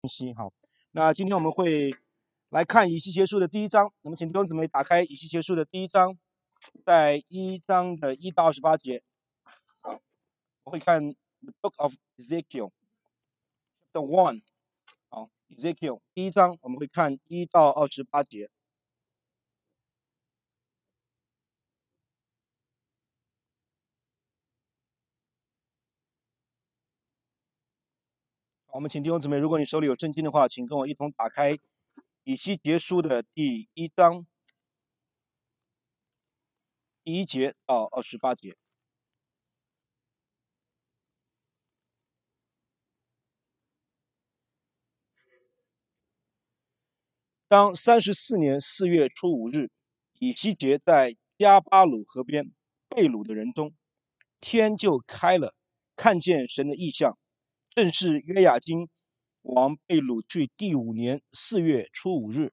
信息。好，那今天我们会来看以西结书的第一章。那么，请弟兄姊妹打开以西结书的第一章，在一章的一到二十八节。我会看 The Book of Ezekiel，the one。好，Ezekiel 第一章我们会看一到二十八节。我们请弟兄姊妹，如果你手里有圣经的话，请跟我一同打开以西结书的第一章第一节到二十八节。当三十四年四月初五日，以西结在加巴鲁河边被掳的人中，天就开了，看见神的异象。正是约雅金王被掳去第五年四月初五日，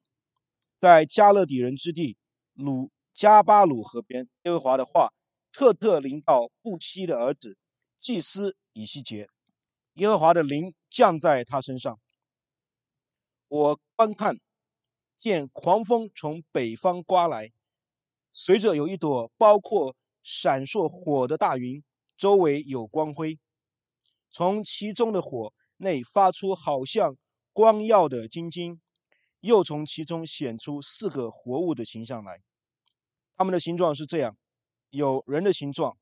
在加勒底人之地鲁加巴鲁河边，耶和华的话特特临到布希的儿子祭司以西结，耶和华的灵降在他身上。我观看，见狂风从北方刮来，随着有一朵包括闪烁火的大云，周围有光辉。从其中的火内发出好像光耀的晶晶，又从其中显出四个活物的形象来。它们的形状是这样：有人的形状，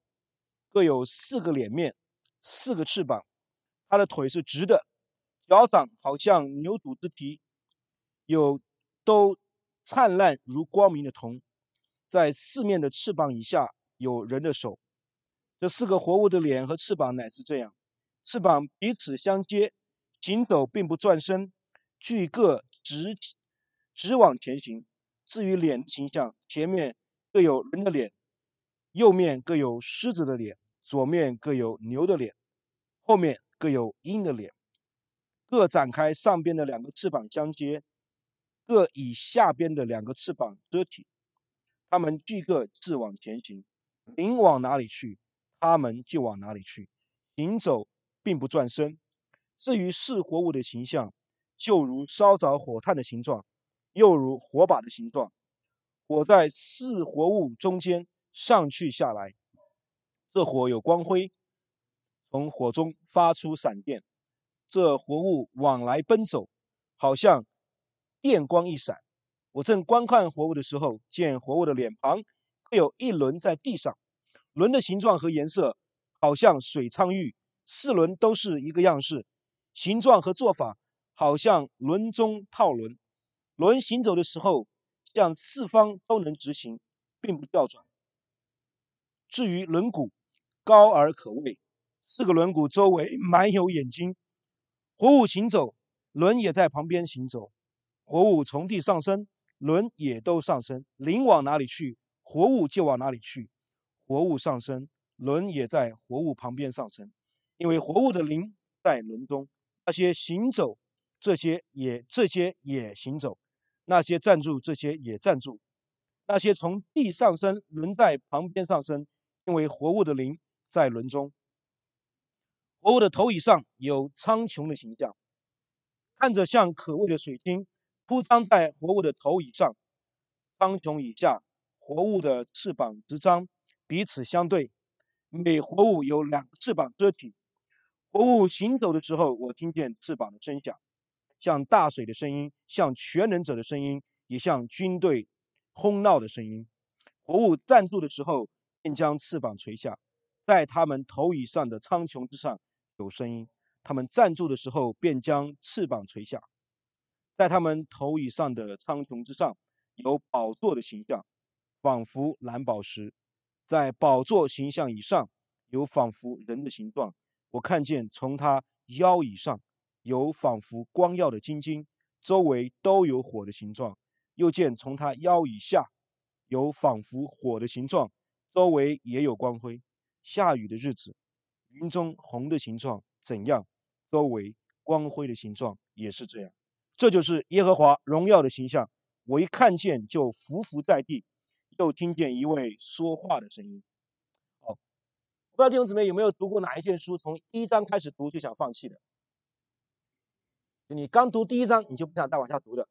各有四个脸面，四个翅膀。它的腿是直的，脚掌好像牛犊之蹄，有都灿烂如光明的铜。在四面的翅膀以下有人的手。这四个活物的脸和翅膀乃是这样。翅膀彼此相接，行走并不转身，俱各直直往前行。至于脸形象，前面各有人的脸，右面各有狮子的脸，左面各有牛的脸，后面各有鹰的脸。各展开上边的两个翅膀相接，各以下边的两个翅膀遮体。他们俱各自往前行，灵往哪里去，他们就往哪里去，行走。并不转身。至于是活物的形象，就如烧着火炭的形状，又如火把的形状。火在四活物中间上去下来，这火有光辉，从火中发出闪电。这活物往来奔走，好像电光一闪。我正观看活物的时候，见活物的脸庞各有一轮在地上，轮的形状和颜色好像水苍玉。四轮都是一个样式，形状和做法好像轮中套轮。轮行走的时候，向四方都能直行，并不调转。至于轮毂，高而可畏，四个轮毂周围满有眼睛。活物行走，轮也在旁边行走。活物从地上升，轮也都上升。灵往哪里去，活物就往哪里去。活物上升，轮也在活物旁边上升。因为活物的灵在轮中，那些行走，这些也这些也行走；那些站住，这些也站住；那些从地上升，轮在旁边上升。因为活物的灵在轮中，活物的头以上有苍穹的形象，看着像可畏的水晶铺张在活物的头以上；苍穹以下，活物的翅膀直张，彼此相对，每活物有两个翅膀遮体。活物行走的时候，我听见翅膀的声响，像大水的声音，像全能者的声音，也像军队轰闹的声音。活物站住的时候，便将翅膀垂下，在他们头以上的苍穹之上有声音。他们站住的时候，便将翅膀垂下，在他们头以上的苍穹之上有宝座的形象，仿佛蓝宝石；在宝座形象以上有仿佛人的形状。我看见从他腰以上有仿佛光耀的晶晶，周围都有火的形状；又见从他腰以下有仿佛火的形状，周围也有光辉。下雨的日子，云中红的形状怎样，周围光辉的形状也是这样。这就是耶和华荣耀的形象。我一看见就伏伏在地，又听见一位说话的声音。不知道弟兄姊妹有没有读过哪一卷书，从第一章开始读就想放弃的？你刚读第一章，你就不想再往下读的。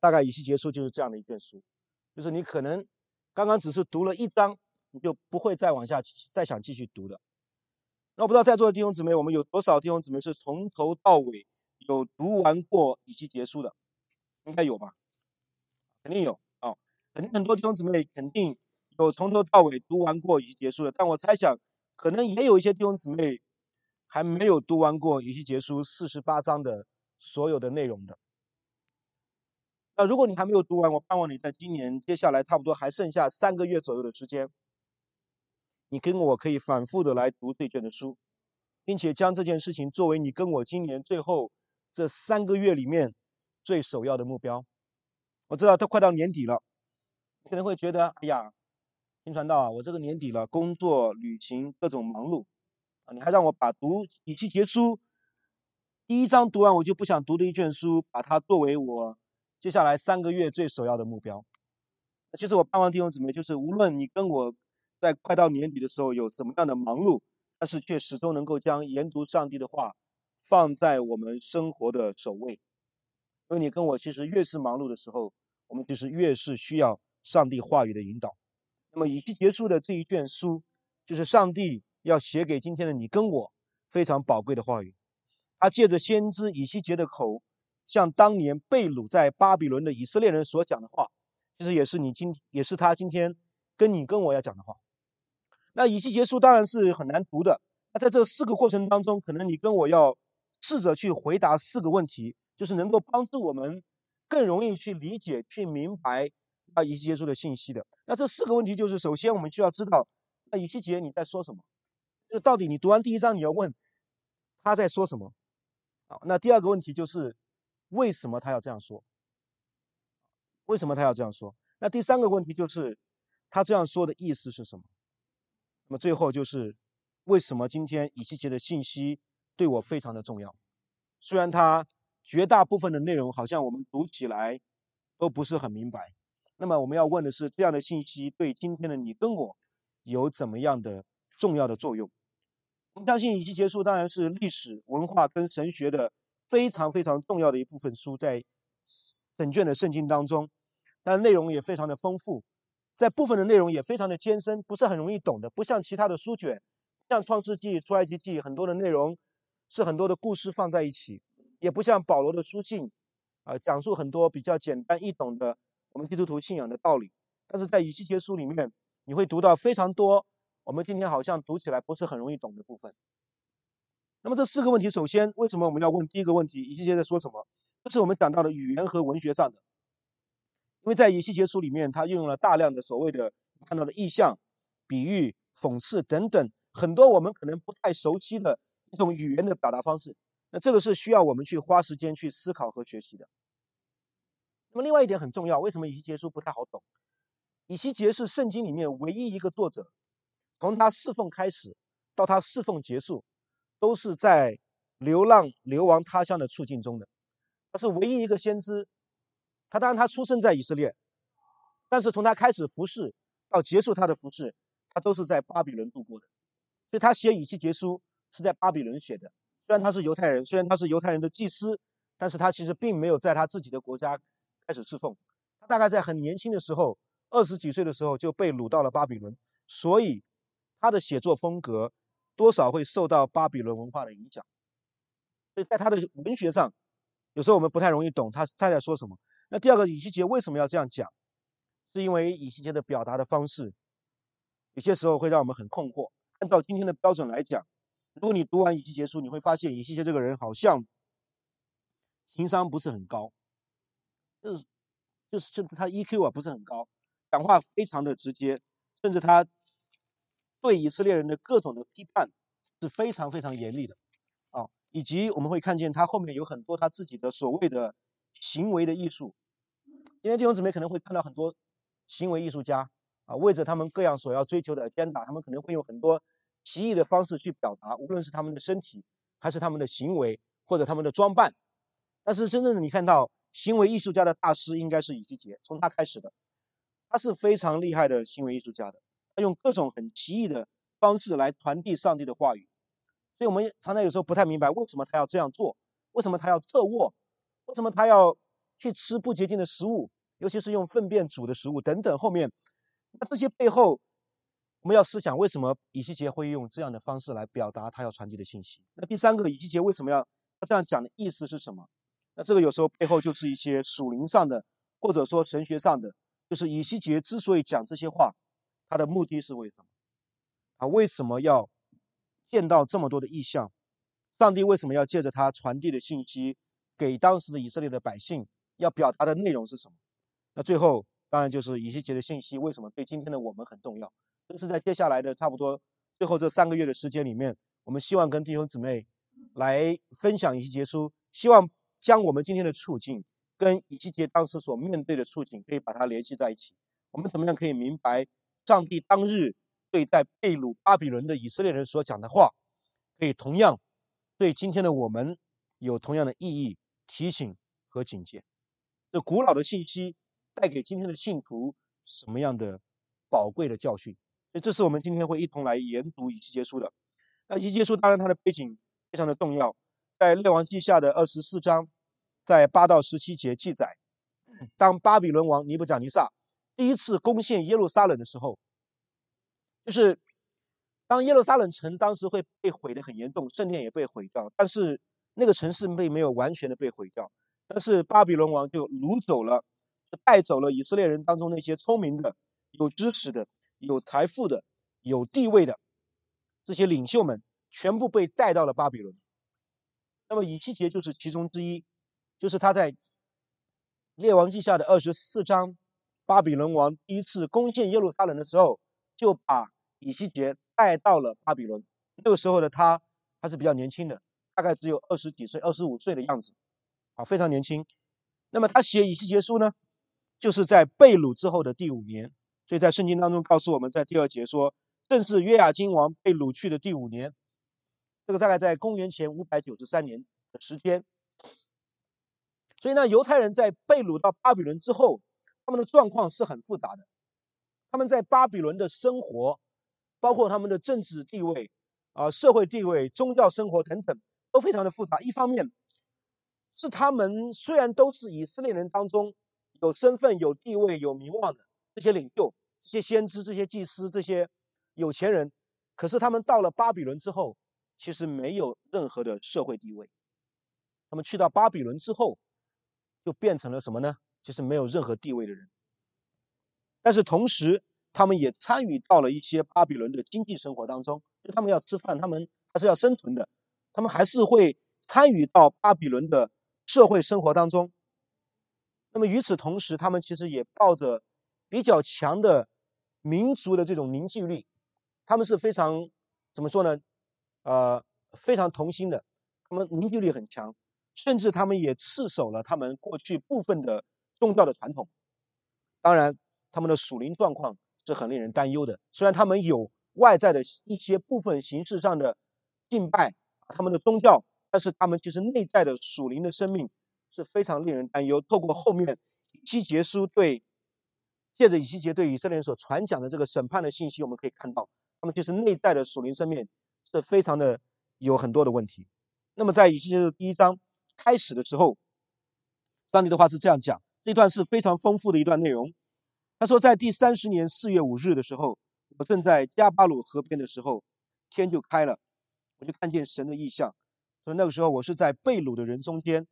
大概以西结束就是这样的一卷书，就是你可能刚刚只是读了一章，你就不会再往下再想继续读的。那我不知道在座的弟兄姊妹，我们有多少弟兄姊妹是从头到尾有读完过以西结束的？应该有吧？肯定有啊，肯定很多弟兄姊妹肯定有从头到尾读完过以西结束的。但我猜想，可能也有一些弟兄姊妹还没有读完过以西结束四十八章的所有的内容的。那如果你还没有读完，我盼望你在今年接下来差不多还剩下三个月左右的时间。你跟我可以反复的来读这卷的书，并且将这件事情作为你跟我今年最后这三个月里面最首要的目标。我知道都快到年底了，可能会觉得，哎呀，新传道啊，我这个年底了，工作、旅行各种忙碌啊，你还让我把读以期结书第一章读完，我就不想读的一卷书，把它作为我接下来三个月最首要的目标。其实我盼望弟兄姊妹，就是无论你跟我。在快到年底的时候，有怎么样的忙碌，但是却始终能够将研读上帝的话放在我们生活的首位。因为你跟我其实越是忙碌的时候，我们就是越是需要上帝话语的引导。那么以西结束的这一卷书，就是上帝要写给今天的你跟我非常宝贵的话语。他借着先知以西结的口，向当年被掳在巴比伦的以色列人所讲的话，其实也是你今也是他今天跟你跟我要讲的话。那以西结书当然是很难读的。那在这四个过程当中，可能你跟我要试着去回答四个问题，就是能够帮助我们更容易去理解、去明白啊以西结书的信息的。那这四个问题就是：首先，我们需要知道，那以西结你在说什么？就到底你读完第一章，你要问他在说什么？好，那第二个问题就是为什么他要这样说？为什么他要这样说？那第三个问题就是他这样说的意思是什么？那么最后就是，为什么今天以西结的信息对我非常的重要？虽然它绝大部分的内容好像我们读起来都不是很明白。那么我们要问的是，这样的信息对今天的你跟我有怎么样的重要的作用？我们相信以西结束当然是历史文化跟神学的非常非常重要的一部分书，在整卷的圣经当中，但内容也非常的丰富。在部分的内容也非常的艰深，不是很容易懂的，不像其他的书卷，像创世纪、出埃及记，很多的内容是很多的故事放在一起，也不像保罗的书信，啊，讲述很多比较简单易懂的我们基督徒信仰的道理。但是在以西结书里面，你会读到非常多我们今天好像读起来不是很容易懂的部分。那么这四个问题，首先为什么我们要问第一个问题？以西结在说什么？这是我们讲到的语言和文学上的。因为在以西结书里面，他运用了大量的所谓的看到的意象、比喻、讽刺等等很多我们可能不太熟悉的一种语言的表达方式。那这个是需要我们去花时间去思考和学习的。那么另外一点很重要，为什么以西结书不太好懂？以西结是圣经里面唯一一个作者，从他侍奉开始到他侍奉结束，都是在流浪流亡他乡的处境中的。他是唯一一个先知。他当然，他出生在以色列，但是从他开始服侍到结束他的服侍，他都是在巴比伦度过的。所以他写以西结书是在巴比伦写的。虽然他是犹太人，虽然他是犹太人的祭司，但是他其实并没有在他自己的国家开始侍奉。他大概在很年轻的时候，二十几岁的时候就被掳到了巴比伦，所以他的写作风格多少会受到巴比伦文化的影响。所以在他的文学上，有时候我们不太容易懂他他在说什么。那第二个以西结为什么要这样讲？是因为以西结的表达的方式，有些时候会让我们很困惑。按照今天的标准来讲，如果你读完以西结书，你会发现以西结这个人好像情商不是很高，就是就是甚至他 EQ 啊不是很高，讲话非常的直接，甚至他对以色列人的各种的批判是非常非常严厉的啊，以及我们会看见他后面有很多他自己的所谓的。行为的艺术，今天弟兄姊妹可能会看到很多行为艺术家啊，为着他们各样所要追求的鞭打，他们可能会用很多奇异的方式去表达，无论是他们的身体，还是他们的行为，或者他们的装扮。但是真正的你看到行为艺术家的大师，应该是以西杰，从他开始的，他是非常厉害的行为艺术家的，他用各种很奇异的方式来传递上帝的话语。所以我们常常有时候不太明白，为什么他要这样做。为什么他要侧卧？为什么他要去吃不洁净的食物，尤其是用粪便煮的食物等等？后面，那这些背后，我们要思想，为什么以西杰会用这样的方式来表达他要传递的信息？那第三个，以西杰为什么要他这样讲的意思是什么？那这个有时候背后就是一些属灵上的，或者说神学上的，就是以西结之所以讲这些话，他的目的是为什么？他为什么要见到这么多的异象？上帝为什么要借着他传递的信息给当时的以色列的百姓？要表达的内容是什么？那最后当然就是以西结的信息为什么对今天的我们很重要？这是在接下来的差不多最后这三个月的时间里面，我们希望跟弟兄姊妹来分享以西结书，希望将我们今天的处境跟以西结当时所面对的处境可以把它联系在一起。我们怎么样可以明白上帝当日对在贝鲁巴比伦的以色列人所讲的话，可以同样。对今天的我们有同样的意义、提醒和警戒。这古老的信息带给今天的信徒什么样的宝贵的教训？所以，这是我们今天会一同来研读以西结书的。那以西结书当然它的背景非常的重要，在列王记下的二十四章，在八到十七节记载，当巴比伦王尼布甲尼撒第一次攻陷耶路撒冷的时候，就是。当耶路撒冷城当时会被毁得很严重，圣殿也被毁掉，但是那个城市并没有完全的被毁掉。但是巴比伦王就掳走了，就带走了以色列人当中那些聪明的、有知识的、有财富的、有地位的这些领袖们，全部被带到了巴比伦。那么以西结就是其中之一，就是他在列王记下的二十四章，巴比伦王第一次攻陷耶路撒冷的时候，就把以西结。带到了巴比伦，那个时候的他还是比较年轻的，大概只有二十几岁、二十五岁的样子，啊，非常年轻。那么他写以西结书呢，就是在被掳之后的第五年，所以在圣经当中告诉我们在第二节说，正是约雅金王被掳去的第五年，这个大概在公元前五百九十三年的时间。所以呢，犹太人在被掳到巴比伦之后，他们的状况是很复杂的，他们在巴比伦的生活。包括他们的政治地位、啊社会地位、宗教生活等等，都非常的复杂。一方面，是他们虽然都是以色列人当中有身份、有地位、有名望的这些领袖、这些先知、这些祭司、这些有钱人，可是他们到了巴比伦之后，其实没有任何的社会地位。他们去到巴比伦之后，就变成了什么呢？其实没有任何地位的人。但是同时，他们也参与到了一些巴比伦的经济生活当中，就他们要吃饭，他们还是要生存的，他们还是会参与到巴比伦的社会生活当中。那么与此同时，他们其实也抱着比较强的民族的这种凝聚力，他们是非常怎么说呢？呃，非常同心的，他们凝聚力很强，甚至他们也赤守了他们过去部分的宗教的传统。当然，他们的属灵状况。是很令人担忧的。虽然他们有外在的一些部分形式上的敬拜，他们的宗教，但是他们其实内在的属灵的生命是非常令人担忧。透过后面以西结书对借着以西结对以色列人所传讲的这个审判的信息，我们可以看到，他们就是内在的属灵生命这非常的有很多的问题。那么在以西结第一章开始的时候，上帝的话是这样讲，这段是非常丰富的一段内容。他说，在第三十年四月五日的时候，我正在加巴鲁河边的时候，天就开了，我就看见神的异象。说那个时候我是在被掳的人中间，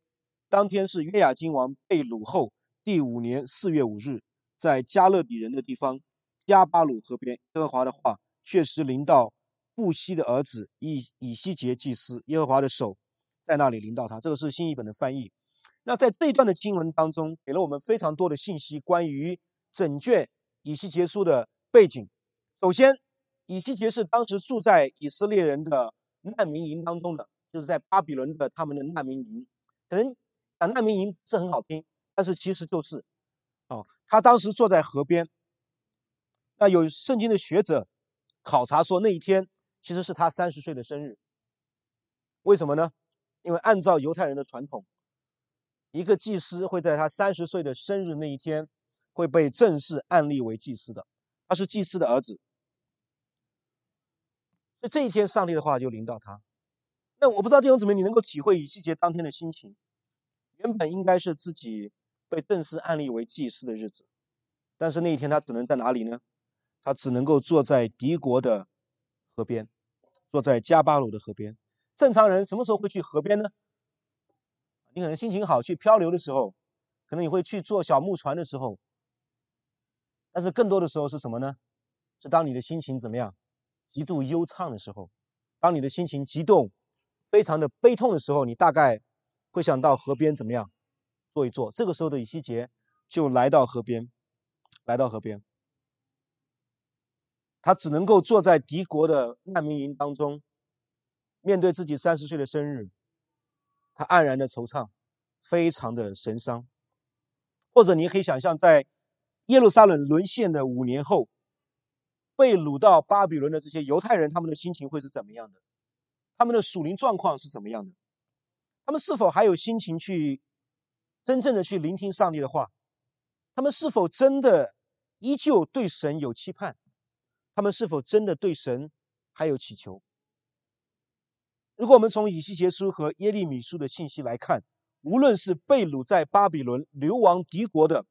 当天是约雅金王被掳后第五年四月五日，在加勒比人的地方加巴鲁河边，耶和华的话确实临到布西的儿子以以西结祭司，耶和华的手在那里临到他。这个是新译本的翻译。那在这一段的经文当中，给了我们非常多的信息，关于。整卷以西结书的背景，首先，以西结是当时住在以色列人的难民营当中的，就是在巴比伦的他们的难民营。可能讲难民营是很好听，但是其实就是，哦，他当时坐在河边。那有圣经的学者考察说，那一天其实是他三十岁的生日。为什么呢？因为按照犹太人的传统，一个祭司会在他三十岁的生日那一天。会被正式案立为祭司的，他是祭司的儿子，所以这一天，上帝的话就临到他。那我不知道弟兄姊妹，你能够体会以西结当天的心情？原本应该是自己被正式安立为祭司的日子，但是那一天他只能在哪里呢？他只能够坐在敌国的河边，坐在加巴鲁的河边。正常人什么时候会去河边呢？你可能心情好去漂流的时候，可能你会去坐小木船的时候，但是更多的时候是什么呢？是当你的心情怎么样，极度忧畅的时候，当你的心情激动。非常的悲痛的时候，你大概会想到河边怎么样坐一坐。这个时候的以西结就来到河边，来到河边，他只能够坐在敌国的难民营当中，面对自己三十岁的生日，他黯然的惆怅，非常的神伤。或者你可以想象，在耶路撒冷沦陷的五年后，被掳到巴比伦的这些犹太人，他们的心情会是怎么样的？他们的属灵状况是怎么样的？他们是否还有心情去真正的去聆听上帝的话？他们是否真的依旧对神有期盼？他们是否真的对神还有祈求？如果我们从以西结书和耶利米书的信息来看，无论是被掳在巴比伦流亡敌国的，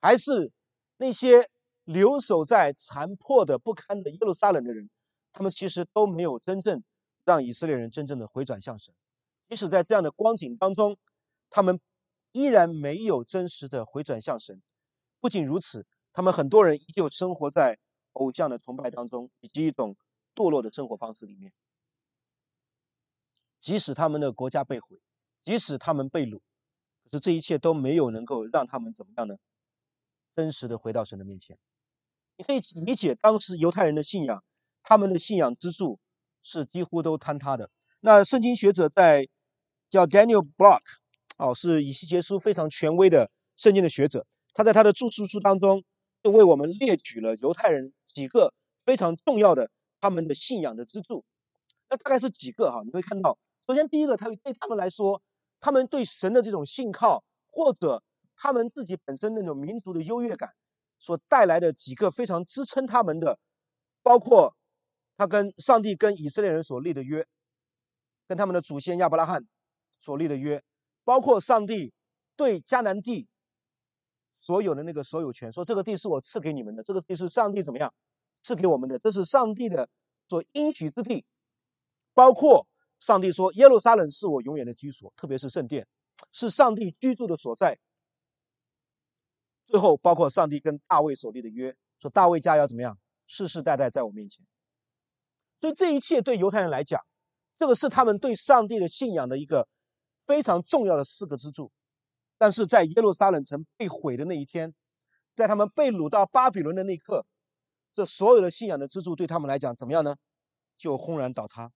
还是那些留守在残破的不堪的耶路撒冷的人，他们其实都没有真正。让以色列人真正的回转向神，即使在这样的光景当中，他们依然没有真实的回转向神。不仅如此，他们很多人依旧生活在偶像的崇拜当中，以及一种堕落的生活方式里面。即使他们的国家被毁，即使他们被掳，可是这一切都没有能够让他们怎么样呢？真实的回到神的面前。你可以理解当时犹太人的信仰，他们的信仰支柱。是几乎都坍塌的。那圣经学者在叫 Daniel Block，哦，是以西结书非常权威的圣经的学者。他在他的著述书当中，就为我们列举了犹太人几个非常重要的他们的信仰的支柱。那大概是几个哈？你会看到，首先第一个，他对他们来说，他们对神的这种信靠，或者他们自己本身那种民族的优越感所带来的几个非常支撑他们的，包括。他跟上帝、跟以色列人所立的约，跟他们的祖先亚伯拉罕所立的约，包括上帝对迦南地所有的那个所有权，说这个地是我赐给你们的，这个地是上帝怎么样赐给我们的，这是上帝的所应许之地。包括上帝说耶路撒冷是我永远的居所，特别是圣殿是上帝居住的所在。最后，包括上帝跟大卫所立的约，说大卫家要怎么样世世代代在我面前。所以这一切对犹太人来讲，这个是他们对上帝的信仰的一个非常重要的四个支柱。但是在耶路撒冷城被毁的那一天，在他们被掳到巴比伦的那一刻，这所有的信仰的支柱对他们来讲怎么样呢？就轰然倒塌。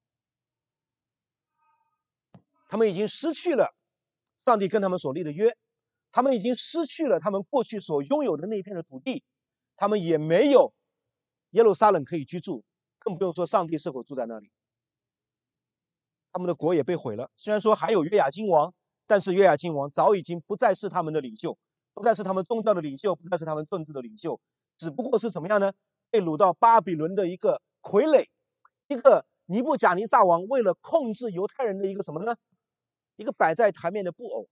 他们已经失去了上帝跟他们所立的约，他们已经失去了他们过去所拥有的那一片的土地，他们也没有耶路撒冷可以居住。更不用说上帝是否住在那里，他们的国也被毁了。虽然说还有约雅金王，但是约雅金王早已经不再是他们的领袖，不再是他们宗教的领袖，不再是他们政治的领袖，只不过是怎么样呢？被掳到巴比伦的一个傀儡，一个尼布贾尼撒王为了控制犹太人的一个什么呢？一个摆在台面的布偶。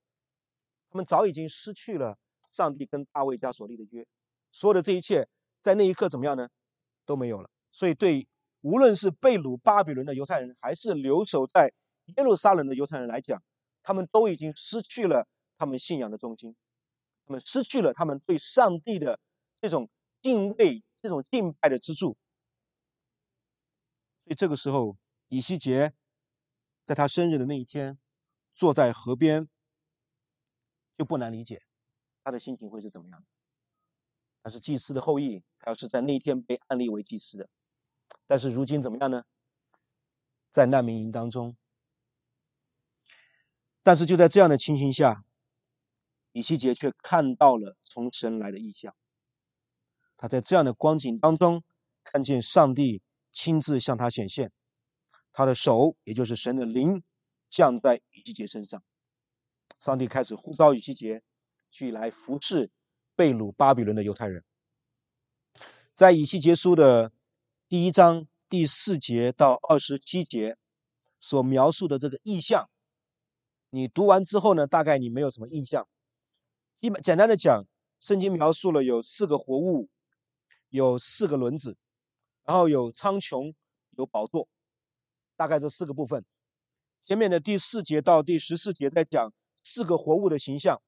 他们早已经失去了上帝跟大卫家所立的约，所有的这一切在那一刻怎么样呢？都没有了。所以对。无论是被掳巴比伦的犹太人，还是留守在耶路撒冷的犹太人来讲，他们都已经失去了他们信仰的中心，他们失去了他们对上帝的这种敬畏、这种敬拜的支柱。所以这个时候，以西结在他生日的那一天，坐在河边，就不难理解他的心情会是怎么样的。他是祭司的后裔，他要是在那一天被安立为祭司的。但是如今怎么样呢？在难民营当中，但是就在这样的情形下，以西结却看到了从神来的异象。他在这样的光景当中，看见上帝亲自向他显现，他的手，也就是神的灵，降在以西结身上。上帝开始呼召以西结去来服侍被掳巴比伦的犹太人。在以西结书的。第一章第四节到二十七节所描述的这个意象，你读完之后呢，大概你没有什么印象。一般简单的讲，圣经描述了有四个活物，有四个轮子，然后有苍穹，有宝座，大概这四个部分。前面的第四节到第十四节在讲四个活物的形象，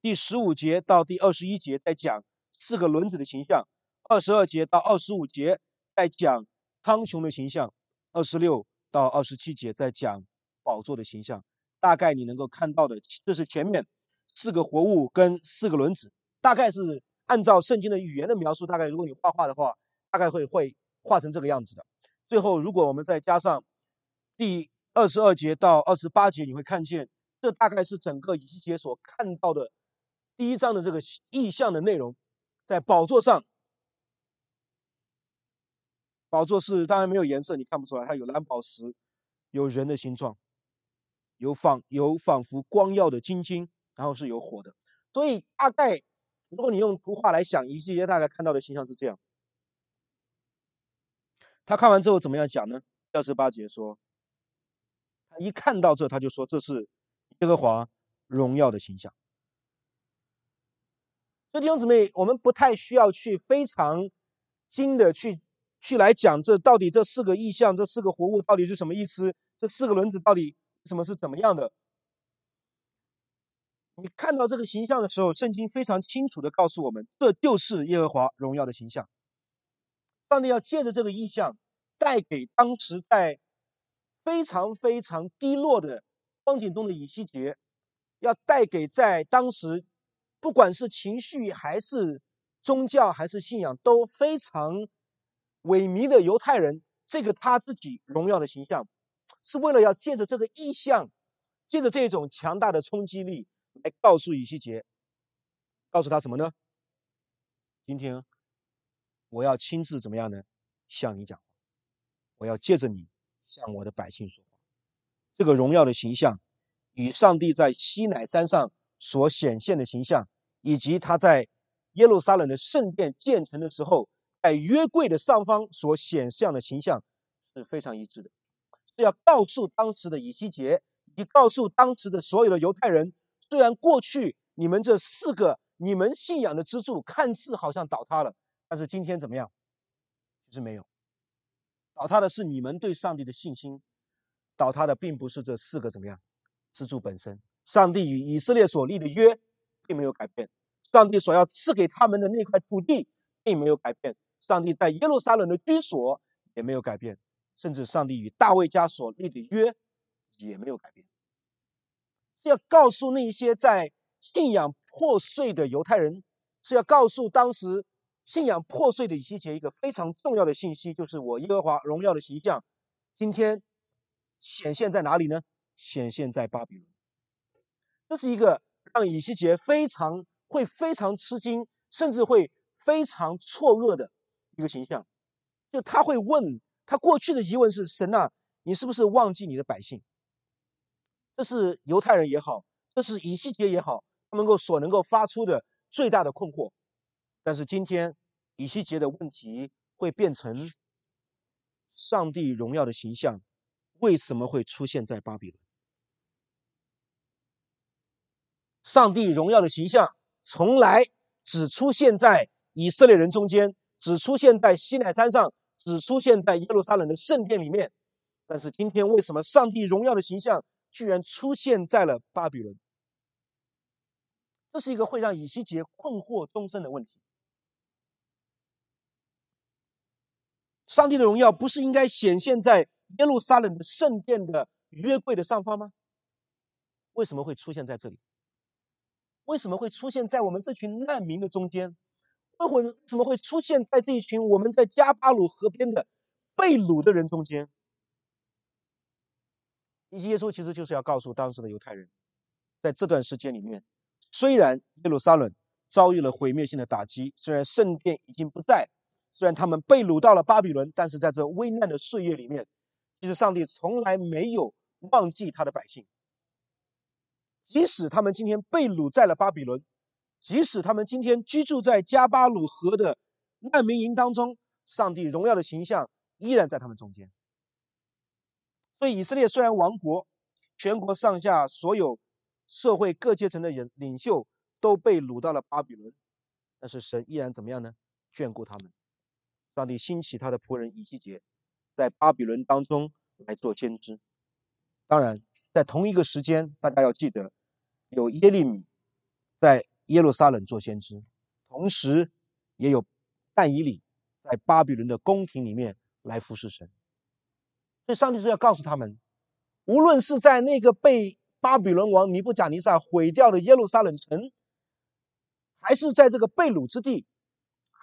第十五节到第二十一节在讲四个轮子的形象，二十二节到二十五节在讲苍穹的形象，二十六到二十七节在讲宝座的形象。大概你能够看到的，这是前面。四个活物跟四个轮子，大概是按照圣经的语言的描述，大概如果你画画的话，大概会会画成这个样子的。最后，如果我们再加上第二十二节到二十八节，你会看见，这大概是整个以西结所看到的第一章的这个意象的内容。在宝座上，宝座是当然没有颜色，你看不出来，它有蓝宝石，有人的形状，有仿有仿佛光耀的金晶。然后是有火的，所以大概如果你用图画来想，一季节大概看到的形象是这样。他看完之后怎么样讲呢？二十八节说，他一看到这，他就说这是耶和华荣耀的形象。所以弟兄姊妹，我们不太需要去非常精的去去来讲这到底这四个意象，这四个活物到底是什么意思？这四个轮子到底什么是怎么样的？你看到这个形象的时候，圣经非常清楚的告诉我们，这就是耶和华荣耀的形象。上帝要借着这个意象，带给当时在非常非常低落的光景中的以西结，要带给在当时不管是情绪还是宗教还是信仰都非常萎靡的犹太人，这个他自己荣耀的形象，是为了要借着这个意象，借着这种强大的冲击力。来告诉以西结，告诉他什么呢？今天我要亲自怎么样呢？向你讲话，我要借着你向我的百姓说话。这个荣耀的形象，与上帝在西乃山上所显现的形象，以及他在耶路撒冷的圣殿建成的时候，在约柜的上方所显现的形象是非常一致的。是要告诉当时的以西结，以告诉当时的所有的犹太人。虽然过去你们这四个你们信仰的支柱看似好像倒塌了，但是今天怎么样？其实没有，倒塌的是你们对上帝的信心，倒塌的并不是这四个怎么样支柱本身。上帝与以色列所立的约并没有改变，上帝所要赐给他们的那块土地并没有改变，上帝在耶路撒冷的居所也没有改变，甚至上帝与大卫家所立的约也没有改变。是要告诉那些在信仰破碎的犹太人，是要告诉当时信仰破碎的以西结一个非常重要的信息，就是我耶和华荣耀的形象，今天显现在哪里呢？显现在巴比伦。这是一个让以西结非常会非常吃惊，甚至会非常错愕的一个形象。就他会问他过去的疑问是：神啊，你是不是忘记你的百姓？这是犹太人也好，这是以西结也好，他们够所能够发出的最大的困惑。但是今天以西结的问题会变成：上帝荣耀的形象为什么会出现在巴比伦？上帝荣耀的形象从来只出现在以色列人中间，只出现在西奈山上，只出现在耶路撒冷的圣殿里面。但是今天为什么上帝荣耀的形象？居然出现在了巴比伦，这是一个会让以西结困惑终身的问题。上帝的荣耀不是应该显现在耶路撒冷的圣殿的约柜的上方吗？为什么会出现在这里？为什么会出现在我们这群难民的中间？为什么怎么会出现在这一群我们在加巴鲁河边的被掳的人中间？以耶稣其实就是要告诉当时的犹太人，在这段时间里面，虽然耶路撒冷遭遇了毁灭性的打击，虽然圣殿已经不在，虽然他们被掳到了巴比伦，但是在这危难的岁月里面，其实上帝从来没有忘记他的百姓。即使他们今天被掳在了巴比伦，即使他们今天居住在加巴鲁河的难民营当中，上帝荣耀的形象依然在他们中间。所以以色列虽然亡国，全国上下所有社会各阶层的人领袖都被掳到了巴比伦，但是神依然怎么样呢？眷顾他们。上帝兴起他的仆人以西结，在巴比伦当中来做先知。当然，在同一个时间，大家要记得，有耶利米在耶路撒冷做先知，同时也有但以理在巴比伦的宫廷里面来服侍神。所以，上帝是要告诉他们，无论是在那个被巴比伦王尼布甲尼撒毁掉的耶路撒冷城，还是在这个被掳之地。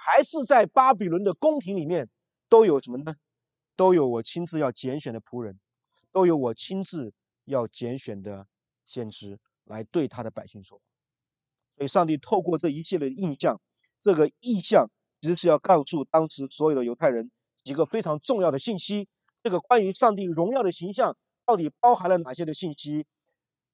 还是在巴比伦的宫廷里面，都有什么呢？都有我亲自要拣选的仆人，都有我亲自要拣选的先知来对他的百姓说。给，上帝透过这一系列的印象，这个意象其实是要告诉当时所有的犹太人几个非常重要的信息。这个关于上帝荣耀的形象到底包含了哪些的信息？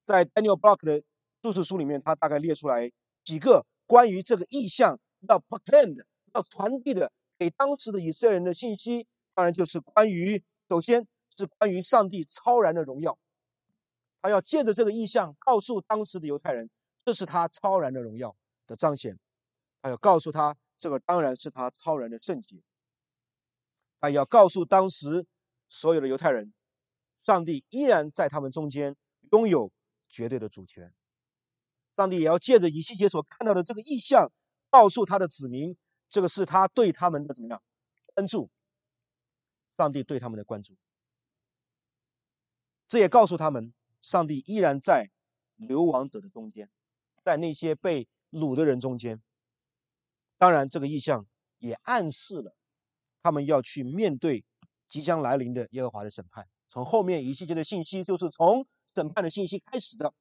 在 Daniel Block 的注释书里面，他大概列出来几个关于这个意象要 proclaim 的。要传递的给当时的以色列人的信息，当然就是关于，首先是关于上帝超然的荣耀。他要借着这个意象告诉当时的犹太人，这是他超然的荣耀的彰显。他要告诉他，这个当然是他超然的圣洁。他要告诉当时所有的犹太人，上帝依然在他们中间拥有绝对的主权。上帝也要借着以西结所看到的这个意象，告诉他的子民。这个是他对他们的怎么样关注？上帝对他们的关注，这也告诉他们，上帝依然在流亡者的中间，在那些被掳的人中间。当然，这个意象也暗示了他们要去面对即将来临的耶和华的审判。从后面一系列的信息，就是从审判的信息开始的。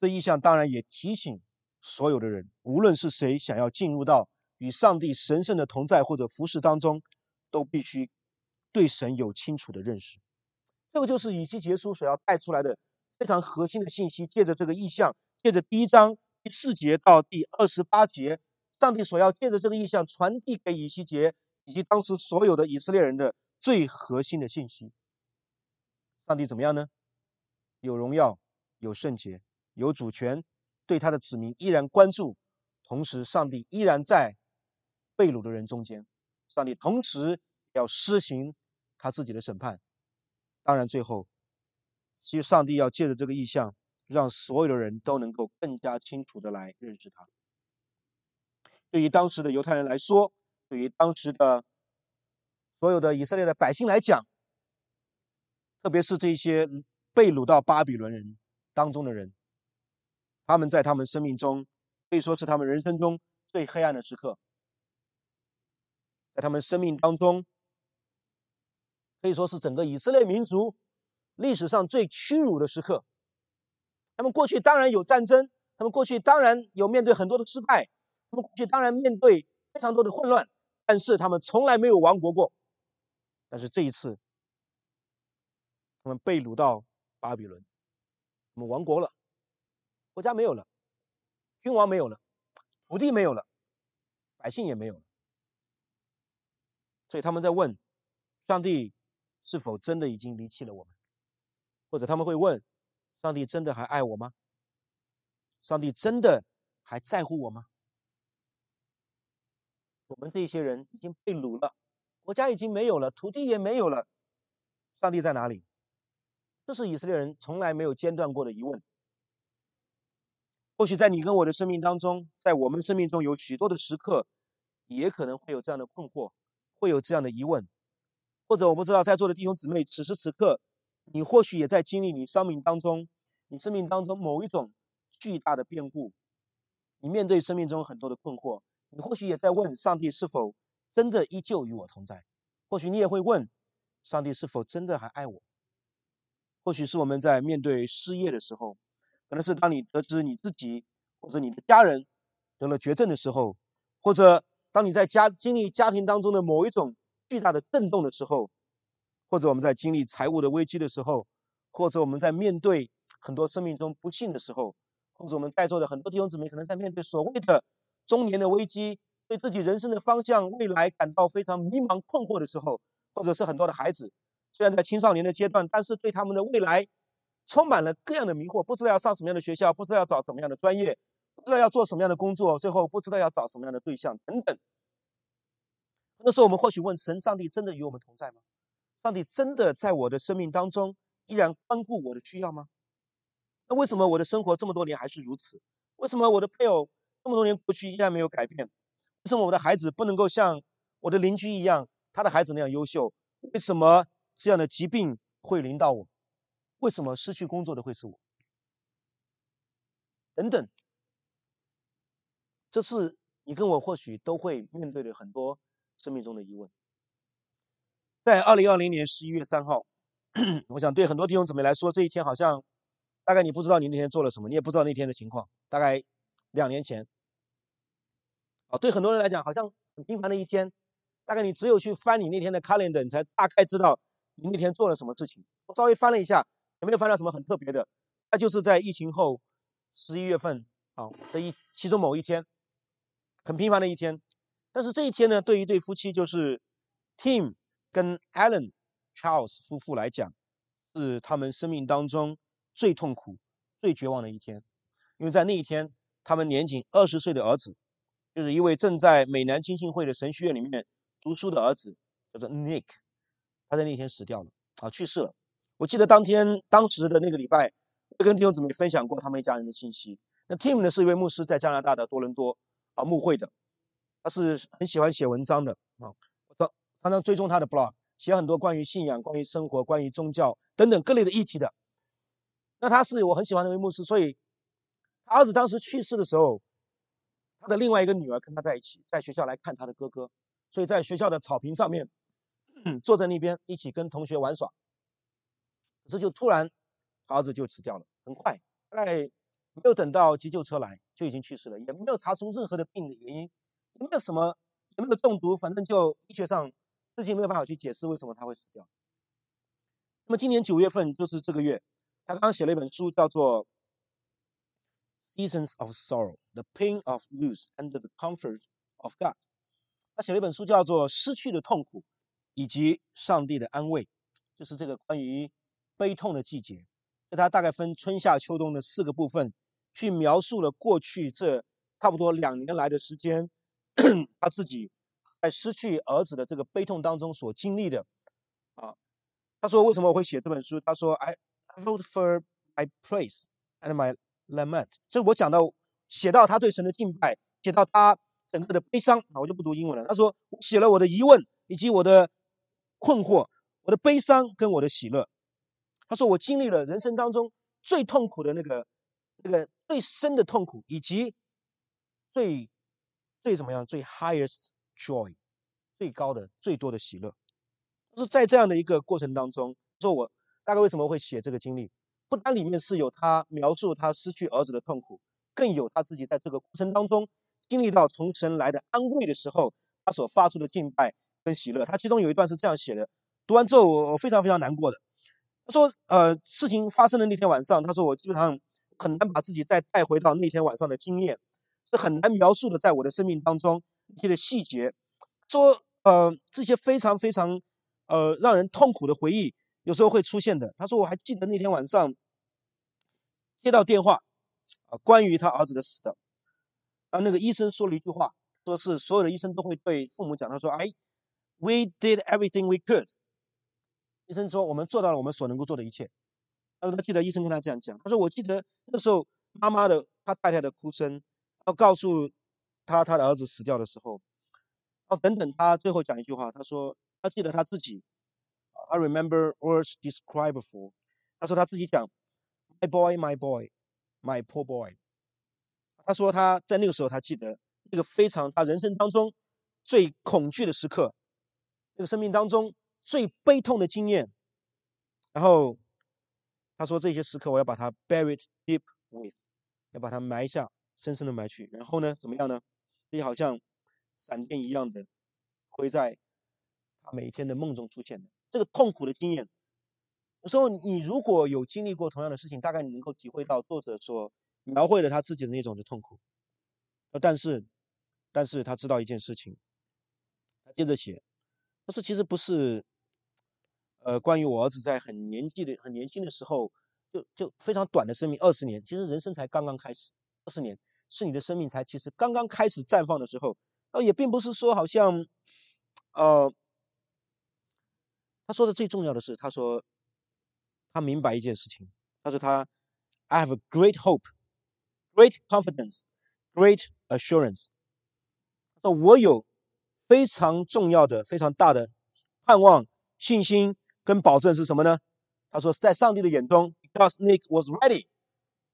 这意象当然也提醒。所有的人，无论是谁想要进入到与上帝神圣的同在或者服饰当中，都必须对神有清楚的认识。这个就是以西结书所要带出来的非常核心的信息。借着这个意象，借着第一章第四节到第二十八节，上帝所要借着这个意象传递给以西结以及当时所有的以色列人的最核心的信息。上帝怎么样呢？有荣耀，有圣洁，有主权。对他的子民依然关注，同时上帝依然在被掳的人中间，上帝同时要施行他自己的审判。当然，最后，其实上帝要借着这个意象，让所有的人都能够更加清楚的来认识他。对于当时的犹太人来说，对于当时的所有的以色列的百姓来讲，特别是这些被掳到巴比伦人当中的人。他们在他们生命中可以说是他们人生中最黑暗的时刻，在他们生命当中可以说是整个以色列民族历史上最屈辱的时刻。他们过去当然有战争，他们过去当然有面对很多的失败，他们过去当然面对非常多的混乱，但是他们从来没有亡国过。但是这一次，他们被掳到巴比伦，我们亡国了。国家没有了，君王没有了，土地没有了，百姓也没有了，所以他们在问：上帝是否真的已经离弃了我们？或者他们会问：上帝真的还爱我吗？上帝真的还在乎我吗？我们这些人已经被掳了，国家已经没有了，土地也没有了，上帝在哪里？这是以色列人从来没有间断过的疑问。或许在你跟我的生命当中，在我们生命中有许多的时刻，也可能会有这样的困惑，会有这样的疑问，或者我不知道在座的弟兄姊妹，此时此刻，你或许也在经历你生命当中，你生命当中某一种巨大的变故，你面对生命中很多的困惑，你或许也在问上帝是否真的依旧与我同在，或许你也会问上帝是否真的还爱我，或许是我们在面对失业的时候。可能是当你得知你自己或者你的家人得了绝症的时候，或者当你在家经历家庭当中的某一种巨大的震动的时候，或者我们在经历财务的危机的时候，或者我们在面对很多生命中不幸的时候，或者我们在座的很多弟兄姊妹可能在面对所谓的中年的危机，对自己人生的方向、未来感到非常迷茫困惑的时候，或者是很多的孩子虽然在青少年的阶段，但是对他们的未来充满了各样的迷惑，不知道要上什么样的学校，不知道要找怎么样的专业，不知道要做什么样的工作，最后不知道要找什么样的对象等等。那时候我们或许问神：上帝真的与我们同在吗？上帝真的在我的生命当中依然关顾我的需要吗？那为什么我的生活这么多年还是如此？为什么我的配偶这么多年过去依然没有改变？为什么我的孩子不能够像我的邻居一样，他的孩子那样优秀？为什么这样的疾病会临到我？为什么失去工作的会是我？等等，这是你跟我或许都会面对的很多生命中的疑问。在二零二零年十一月三号，我想对很多弟兄姊妹来说，这一天好像大概你不知道你那天做了什么，你也不知道那天的情况。大概两年前，啊，对很多人来讲好像很平凡的一天。大概你只有去翻你那天的 calendar，你才大概知道你那天做了什么事情。我稍微翻了一下，有没有翻到什么很特别的？那就是在疫情后十一月份啊的一其中某一天，很平凡的一天。但是这一天呢，对于一对夫妻，就是 Tim。跟 Alan Charles 夫妇来讲，是他们生命当中最痛苦、最绝望的一天，因为在那一天，他们年仅二十岁的儿子，就是一位正在美南浸信会的神学院里面读书的儿子，叫做 Nick，他在那天死掉了，啊，去世了。我记得当天当时的那个礼拜，我跟弟兄姊妹分享过他们一家人的信息。那 Tim 呢是一位牧师，在加拿大的多伦多啊牧会的，他是很喜欢写文章的啊。常常追踪他的 blog，写很多关于信仰、关于生活、关于宗教等等各类的议题的。那他是我很喜欢的一位牧师，所以他儿子当时去世的时候，他的另外一个女儿跟他在一起，在学校来看他的哥哥，所以在学校的草坪上面坐在那边一起跟同学玩耍。可是就突然，儿子就死掉了，很快，大概没有等到急救车来，就已经去世了，也没有查出任何的病的原因，也没有什么，有没有中毒，反正就医学上。自己没有办法去解释为什么他会死掉。那么今年九月份就是这个月，他刚刚写了一本书，叫做《Seasons of Sorrow: The Pain of Loss and the Comfort of God》。他写了一本书，叫做《失去的痛苦以及上帝的安慰》，就是这个关于悲痛的季节。那他大概分春夏秋冬的四个部分，去描述了过去这差不多两年来的时间，他自己。在失去儿子的这个悲痛当中所经历的，啊，他说为什么我会写这本书？他说，I wrote for my praise and my lament。所以我讲到写到他对神的敬拜，写到他整个的悲伤啊，我就不读英文了。他说，我写了我的疑问以及我的困惑，我的悲伤跟我的喜乐。他说，我经历了人生当中最痛苦的那个、那个最深的痛苦，以及最最怎么样最 highest。Joy 最高的、最多的喜乐，就是在这样的一个过程当中，说我大概为什么会写这个经历？不单里面是有他描述他失去儿子的痛苦，更有他自己在这个过程当中经历到从神来的安慰的时候，他所发出的敬拜跟喜乐。他其中有一段是这样写的，读完之后我我非常非常难过的。他说：“呃，事情发生的那天晚上，他说我基本上很难把自己再带回到那天晚上的经验，是很难描述的，在我的生命当中。”一些的细节，说呃这些非常非常呃让人痛苦的回忆，有时候会出现的。他说我还记得那天晚上接到电话啊，关于他儿子的死的，啊那个医生说了一句话，说是所有的医生都会对父母讲，他说哎，We did everything we could。医生说我们做到了我们所能够做的一切。他说他记得医生跟他这样讲，他说我记得那时候妈妈的他太太的哭声，要告诉。他他的儿子死掉的时候，哦，等等，他最后讲一句话，他说他记得他自己，I remember words described for，他说他自己讲，My boy, my boy, my poor boy。他说他在那个时候，他记得那个非常他人生当中最恐惧的时刻，那个生命当中最悲痛的经验。然后他说这些时刻我要把它 buried deep with，要把它埋下，深深的埋去。然后呢，怎么样呢？就好像闪电一样的会在他每天的梦中出现的这个痛苦的经验。有时候你如果有经历过同样的事情，大概你能够体会到作者所描绘的他自己的那种的痛苦。但是，但是他知道一件事情，他接着写，他说其实不是，呃，关于我儿子在很年纪的、很年轻的时候，就就非常短的生命，二十年，其实人生才刚刚开始，二十年是你的生命才其实刚刚开始绽放的时候，呃，也并不是说好像，呃，他说的最重要的是，他说他明白一件事情，他说他，I have a great hope, great confidence, great assurance，说我有非常重要的、非常大的盼望。信心跟保证是什么呢？他说，在上帝的眼中，because Nick was ready，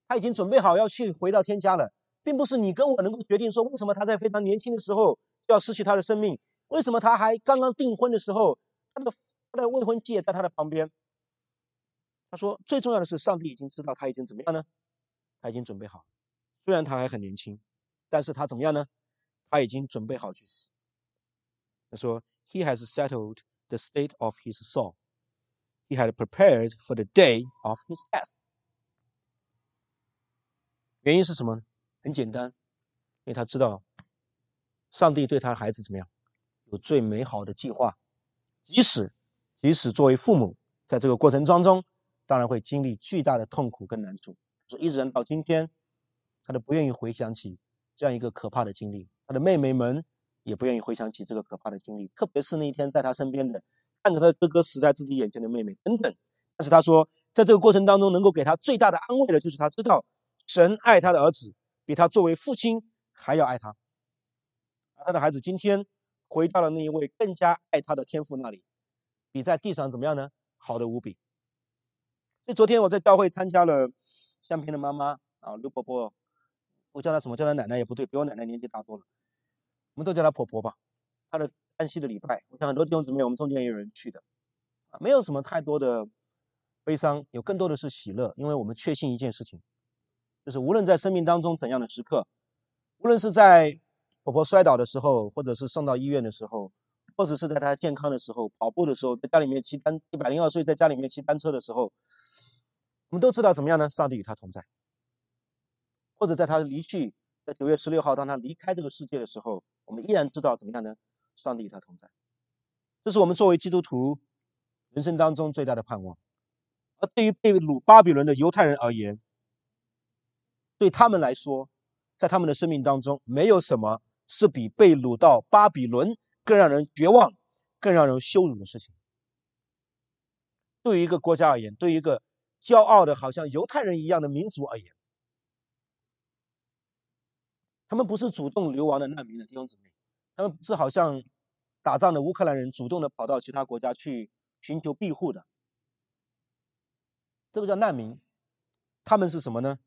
他已经准备好要去回到天家了，并不是你跟我能够决定说，为什么他在非常年轻的时候就要失去他的生命？为什么他还刚刚订婚的时候，他的他的未婚妻也在他的旁边？他说，最重要的是，上帝已经知道他已经怎么样呢？他已经准备好，虽然他还很年轻，但是他怎么样呢？他已经准备好去死。他说，He has settled。the state of his soul. He had prepared for the day of his death. 原因是什么呢？很简单，因为他知道上帝对他的孩子怎么样，有最美好的计划。即使即使作为父母，在这个过程当中，当然会经历巨大的痛苦跟难处。所以一直到今天，他都不愿意回想起这样一个可怕的经历。他的妹妹们也不愿意回想起这个可怕的经历，特别是那一天在他身边的，看着他的哥哥死在自己眼前的妹妹等等。但是他说，在这个过程当中，能够给他最大的安慰的，就是他知道神爱他的儿子，比他作为父亲还要爱他。他的孩子今天回到了那一位更加爱他的天父那里，比在地上怎么样呢？好的无比。所以昨天我在教会参加了相片的妈妈啊，刘伯伯，我叫她什么？叫她奶奶也不对，比我奶奶年纪大多了。我们都叫她婆婆吧。她的安息的礼拜，我想很多弟兄姊妹，我们中间也有人去的，啊，没有什么太多的悲伤，有更多的是喜乐，因为我们确信一件事情，就是无论在生命当中怎样的时刻，无论是在婆婆摔倒的时候，或者是送到医院的时候，或者是在她健康的时候，跑步的时候，在家里面骑单一百零二岁在家里面骑单车的时候，我们都知道怎么样呢？上帝与她同在，或者在她离去。在九月十六号，当他离开这个世界的时候，我们依然知道怎么样呢？上帝与他同在，这是我们作为基督徒人生当中最大的盼望。而对于被掳巴比伦的犹太人而言，对他们来说，在他们的生命当中，没有什么是比被掳到巴比伦更让人绝望、更让人羞辱的事情。对于一个国家而言，对于一个骄傲的好像犹太人一样的民族而言，他们不是主动流亡的难民的弟兄姊妹，他们是好像打仗的乌克兰人主动的跑到其他国家去寻求庇护的，这个叫难民。他们是什么呢？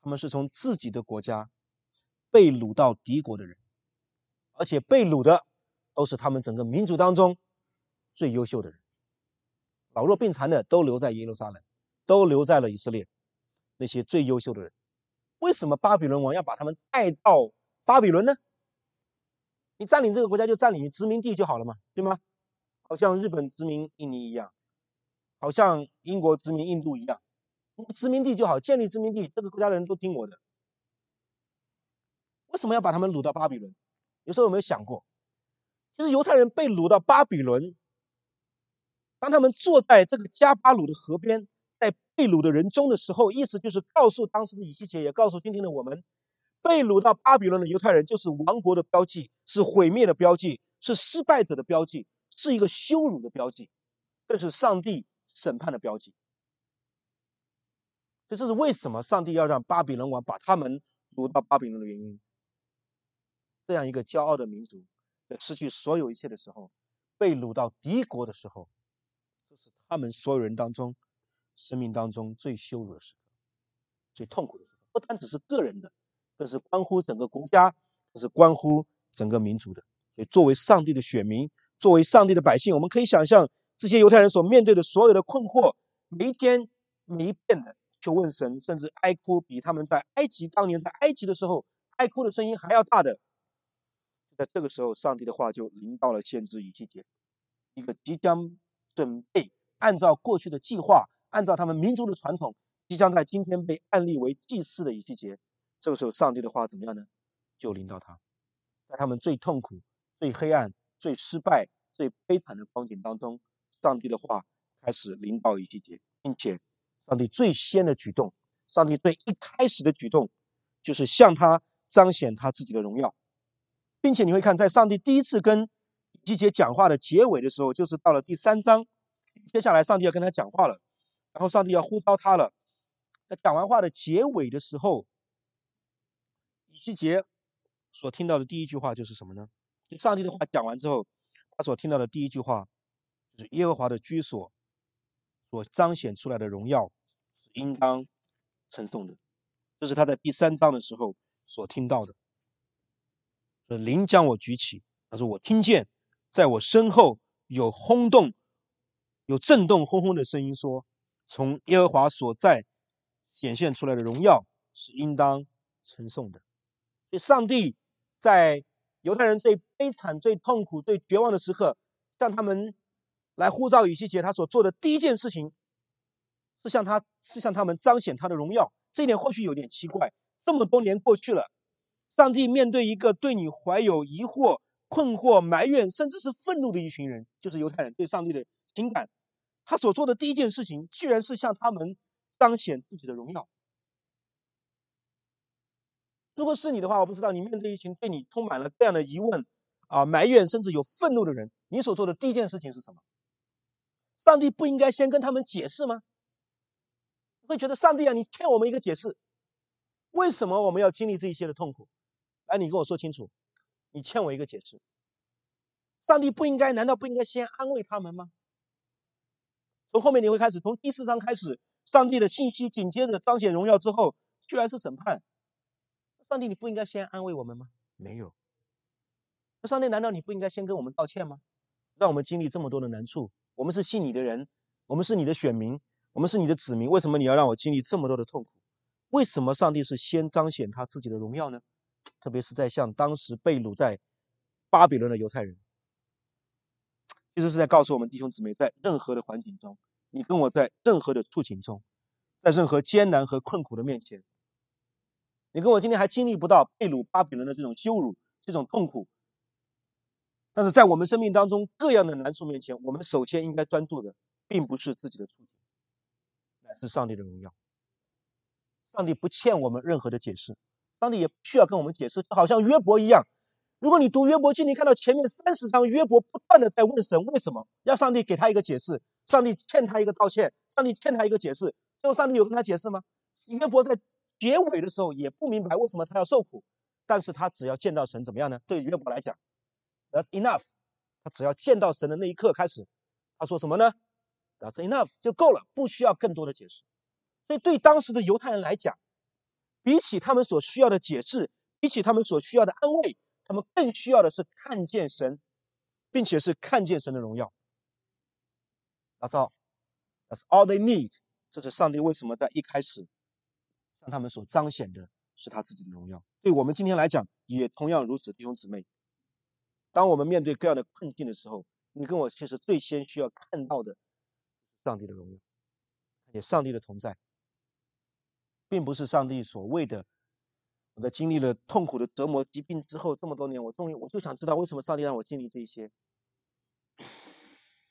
他们是从自己的国家被掳到敌国的人，而且被掳的都是他们整个民族当中最优秀的人，老弱病残的都留在耶路撒冷，都留在了以色列，那些最优秀的人。为什么巴比伦王要把他们带到巴比伦呢？你占领这个国家就占领殖民地就好了嘛，对吗？好像日本殖民印尼一样，好像英国殖民印度一样，殖民地就好，建立殖民地，这个国家的人都听我的。为什么要把他们掳到巴比伦？有时候有没有想过，其实犹太人被掳到巴比伦，当他们坐在这个加巴鲁的河边。在被掳的人中的时候，意思就是告诉当时的以西结，也告诉今天的我们：被掳到巴比伦的犹太人就是亡国的标记，是毁灭的标记，是失败者的标记，是一个羞辱的标记，更是上帝审判的标记。这这是为什么上帝要让巴比伦王把他们掳到巴比伦的原因。这样一个骄傲的民族，在失去所有一切的时候，被掳到敌国的时候，这是他们所有人当中。生命当中最羞辱的时刻，最痛苦的时刻，不单只是个人的，更是关乎整个国家，这是关乎整个民族的。所以，作为上帝的选民，作为上帝的百姓，我们可以想象这些犹太人所面对的所有的困惑，每一天每一遍的求问神，甚至哀哭，比他们在埃及当年在埃及的时候哀哭的声音还要大的。在这个时候，上帝的话就临到了先知以西结，一个即将准备按照过去的计划。按照他们民族的传统，即将在今天被案例为祭祀的一季节，这个时候，上帝的话怎么样呢？就临到他，在他们最痛苦、最黑暗、最失败、最悲惨的光景当中，上帝的话开始临到以西结，并且上帝最先的举动，上帝最一开始的举动，就是向他彰显他自己的荣耀，并且你会看，在上帝第一次跟以西结讲话的结尾的时候，就是到了第三章，接下来上帝要跟他讲话了，然后上帝要呼召他了。那讲完话的结尾的时候，以西结所听到的第一句话就是什么呢？就上帝的话讲完之后。他所听到的第一句话，就是耶和华的居所所彰显出来的荣耀应当称颂的。这是他在第三章的时候所听到的。灵将我举起，他说我听见在我身后有轰动、有震动轰轰的声音，说从耶和华所在显现出来的荣耀是应当称颂的。所以上帝在。犹太人最悲惨、最痛苦、最绝望的时刻，向他们来呼召以西结，他所做的第一件事情，是向他是向他们彰显他的荣耀。这一点或许有点奇怪，这么多年过去了，上帝面对一个对你怀有疑惑、困惑、埋怨，甚至是愤怒的一群人，就是犹太人对上帝的情感，他所做的第一件事情，居然是向他们彰显自己的荣耀。如果是你的话，我不知道你面对一群对你充满了这样的疑问、啊埋怨，甚至有愤怒的人，你所做的第一件事情是什么？上帝不应该先跟他们解释吗？会觉得上帝啊，你欠我们一个解释，为什么我们要经历这一些的痛苦？来，你跟我说清楚，你欠我一个解释。上帝不应该，难道不应该先安慰他们吗？从后面你会开始，从第四章开始，上帝的信息紧接着彰显荣耀之后，居然是审判。上帝，你不应该先安慰我们吗？没有。上帝，难道你不应该先跟我们道歉吗？让我们经历这么多的难处，我们是信你的人，我们是你的选民，我们是你的子民，为什么你要让我经历这么多的痛苦？为什么上帝是先彰显他自己的荣耀呢？特别是在向当时被掳在巴比伦的犹太人，其实是在告诉我们弟兄姊妹，在任何的环境中，你跟我在任何的处境中，在任何艰难和困苦的面前。你跟我今天还经历不到被掳巴比伦的这种羞辱、这种痛苦，但是在我们生命当中各样的难处面前，我们首先应该专注的，并不是自己的处境，是上帝的荣耀。上帝不欠我们任何的解释，上帝也不需要跟我们解释，就好像约伯一样。如果你读约伯记，你看到前面三十章，约伯不断的在问神为什么，要上帝给他一个解释，上帝欠他一个道歉，上帝欠他一个解释。最后上帝有跟他解释吗？约伯在。结尾的时候也不明白为什么他要受苦，但是他只要见到神怎么样呢？对约伯来讲，That's enough。他只要见到神的那一刻开始，他说什么呢？That's enough 就够了，不需要更多的解释。所以对当时的犹太人来讲，比起他们所需要的解释，比起他们所需要的安慰，他们更需要的是看见神，并且是看见神的荣耀。That's all. That's all they need。这是上帝为什么在一开始。他们所彰显的是他自己的荣耀，对我们今天来讲也同样如此，弟兄姊妹。当我们面对各样的困境的时候，你跟我其实最先需要看到的，上帝的荣耀，也上帝的同在，并不是上帝所谓的。我在经历了痛苦的折磨、疾病之后，这么多年，我终于我就想知道，为什么上帝让我经历这些，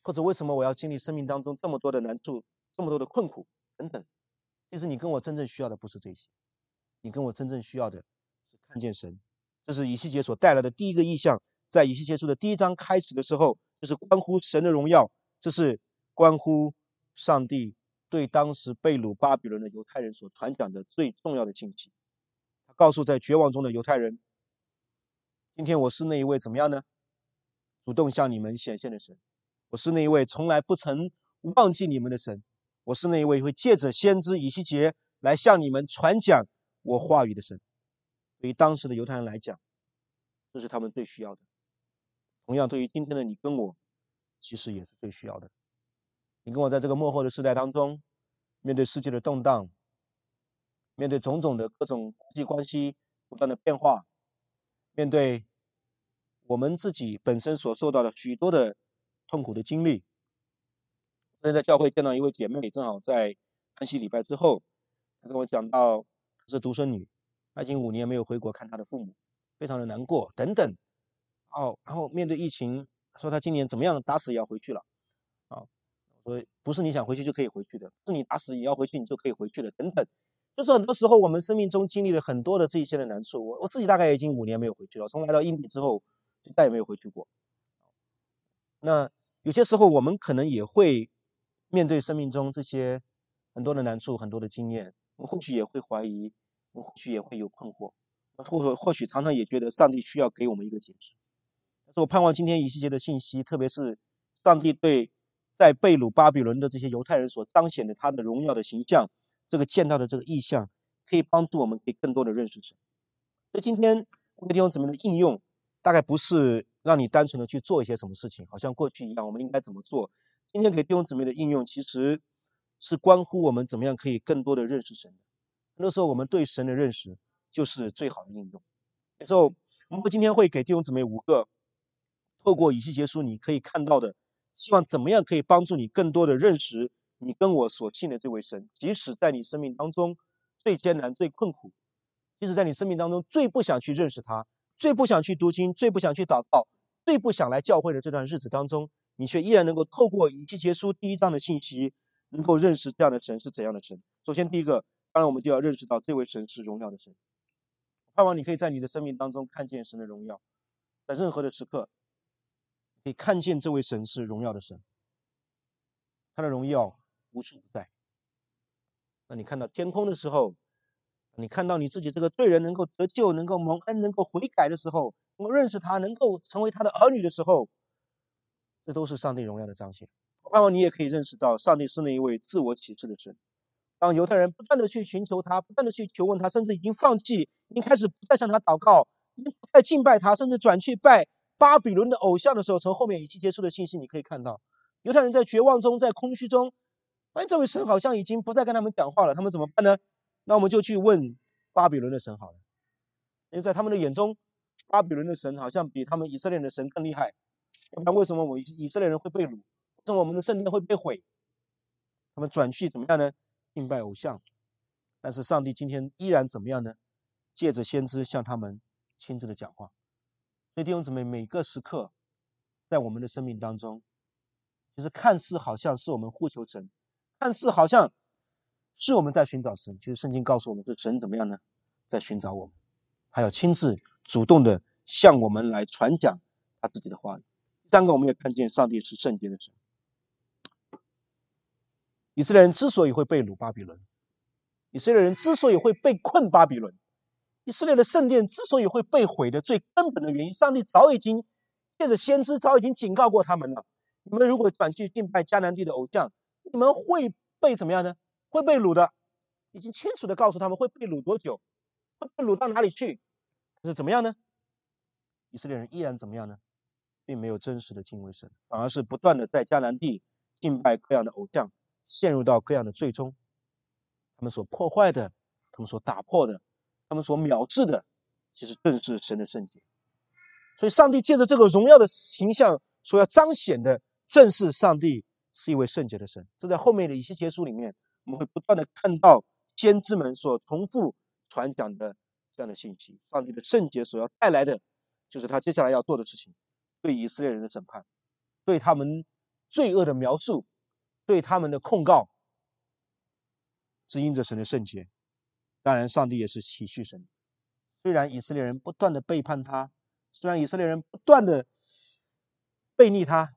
或者为什么我要经历生命当中这么多的难处、这么多的困苦等等。其实你跟我真正需要的不是这些，你跟我真正需要的是看见神。这是以西结所带来的第一个意象，在以西结书的第一章开始的时候，这是关乎神的荣耀，这是关乎上帝对当时被掳巴比伦的犹太人所传讲的最重要的信息。他告诉在绝望中的犹太人：今天我是那一位怎么样呢？主动向你们显现的神，我是那一位从来不曾忘记你们的神。我是那一位会借着先知以西结来向你们传讲我话语的神。对于当时的犹太人来讲，这是他们最需要的。同样，对于今天的你跟我，其实也是最需要的。你跟我在这个幕后的时代当中，面对世界的动荡，面对种种的各种国际关系不断的变化，面对我们自己本身所受到的许多的痛苦的经历。昨天在教会见到一位姐妹，正好在安息礼拜之后，她跟我讲到她是独生女，她已经五年没有回国看她的父母，非常的难过等等。哦，然后面对疫情，说她今年怎么样，打死也要回去了。啊，以不是你想回去就可以回去的，是你打死也要回去，你就可以回去的，等等。就是很多时候我们生命中经历了很多的这一些的难处，我我自己大概已经五年没有回去了，从来到印尼之后就再也没有回去过。那有些时候我们可能也会面对生命中这些很多的难处、很多的经验，我或许也会怀疑，我或许也会有困惑，或者或许常常也觉得上帝需要给我们一个解释。但是我盼望今天一系列的信息，特别是上帝对在贝鲁巴比伦的这些犹太人所彰显的他的荣耀的形象。这个见到的这个意象，可以帮助我们可以更多的认识神。所以今天我们弟兄姊妹的应用，大概不是让你单纯的去做一些什么事情，好像过去一样，我们应该怎么做？今天给弟兄姊妹的应用，其实是关乎我们怎么样可以更多的认识神。很多时候，我们对神的认识就是最好的应用。所以，我们今天会给弟兄姊妹五个透过以西结书你可以看到的，希望怎么样可以帮助你更多的认识。你跟我所信的这位神，即使在你生命当中最艰难、最困苦，即使在你生命当中最不想去认识他、最不想去读经、最不想去祷告、最不想来教会的这段日子当中，你却依然能够透过以西结书第一章的信息，能够认识这样的神是怎样的神。首先，第一个，当然我们就要认识到这位神是荣耀的神。盼望你可以在你的生命当中看见神的荣耀，在任何的时刻，以看见这位神是荣耀的神，他的荣耀。无处不在。那你看到天空的时候，你看到你自己这个罪人能够得救、能够蒙恩、能够悔改的时候，能够认识他、能够成为他的儿女的时候，这都是上帝荣耀的彰显。盼望你也可以认识到，上帝是那一位自我启示的神。当犹太人不断的去寻求他、不断的去求问他，甚至已经放弃、已经开始不再向他祷告、已经不再敬拜他，甚至转去拜巴比伦的偶像的时候，从后面已经结束的信息，你可以看到，犹太人在绝望中、在空虚中。哎，这位神好像已经不再跟他们讲话了，他们怎么办呢？那我们就去问巴比伦的神好了。因为在他们的眼中，巴比伦的神好像比他们以色列的神更厉害。要不然为什么我以色列人会被掳？为什么我们的圣殿会被毁？他们转去怎么样呢？敬拜偶像。但是上帝今天依然怎么样呢？借着先知向他们亲自的讲话。所以弟兄姊妹，每个时刻在我们的生命当中，其实看似好像是我们呼求神。看似好像是我们在寻找神，其实圣经告诉我们，这神怎么样呢？在寻找我们，他要亲自主动的向我们来传讲他自己的话。第三个，我们也看见上帝是圣洁的神。以色列人之所以会被掳巴比伦，以色列人之所以会被困巴比伦，以色列的圣殿之所以会被毁的最根本的原因，上帝早已经借着先知早已经警告过他们了：你们如果转去敬拜迦南地的偶像。你们会被怎么样呢？会被掳的，已经清楚的告诉他们会被掳多久，会被掳到哪里去。可是怎么样呢？以色列人依然怎么样呢？并没有真实的敬畏神，反而是不断的在迦南地敬拜各样的偶像，陷入到各样的罪中。他们所破坏的，他们所打破的，他们所藐视的，其实正是神的圣洁。所以，上帝借着这个荣耀的形象所要彰显的，正是上帝。是一位圣洁的神，这在后面的一些结书里面，我们会不断的看到先知们所重复传讲的这样的信息。上帝的圣洁所要带来的，就是他接下来要做的事情，对以色列人的审判，对他们罪恶的描述，对他们的控告，是因着神的圣洁。当然，上帝也是体恤神。虽然以色列人不断的背叛他，虽然以色列人不断的背逆他。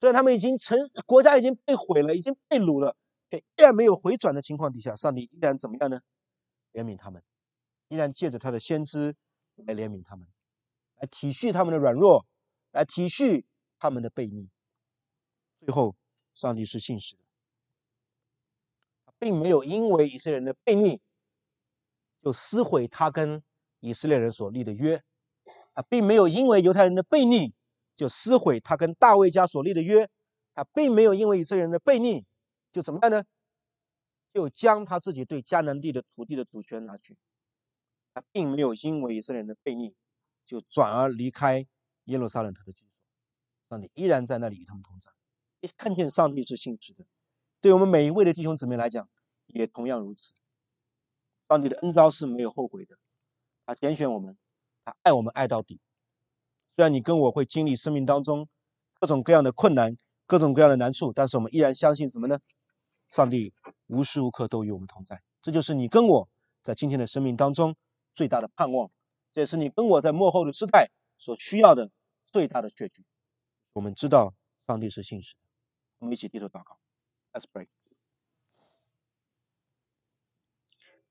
虽然他们已经成国家已经被毁了，已经被掳了，依然没有回转的情况底下，上帝依然怎么样呢？怜悯他们，依然借着他的先知来怜悯他们，来体恤他们的软弱，来体恤他们的悖逆。最后，上帝是信实的，并没有因为以色列人的悖逆就撕毁他跟以色列人所立的约，啊，并没有因为犹太人的悖逆。就撕毁他跟大卫家所立的约，他并没有因为以色列人的悖逆，就怎么办呢？就将他自己对迦南地的土地的主权拿去。他并没有因为以色列人的悖逆，就转而离开耶路撒冷他的居所。上帝依然在那里与他们同在。一看见上帝是信实的，对我们每一位的弟兄姊妹来讲，也同样如此。上帝的恩招是没有后悔的，他拣选我们，他爱我们爱到底。虽然你跟我会经历生命当中各种各样的困难、各种各样的难处，但是我们依然相信什么呢？上帝无时无刻都与我们同在。这就是你跟我在今天的生命当中最大的盼望，这也是你跟我在幕后的时代所需要的最大的确据。我们知道上帝是信实的，我们一起低头祷告。Let's pray。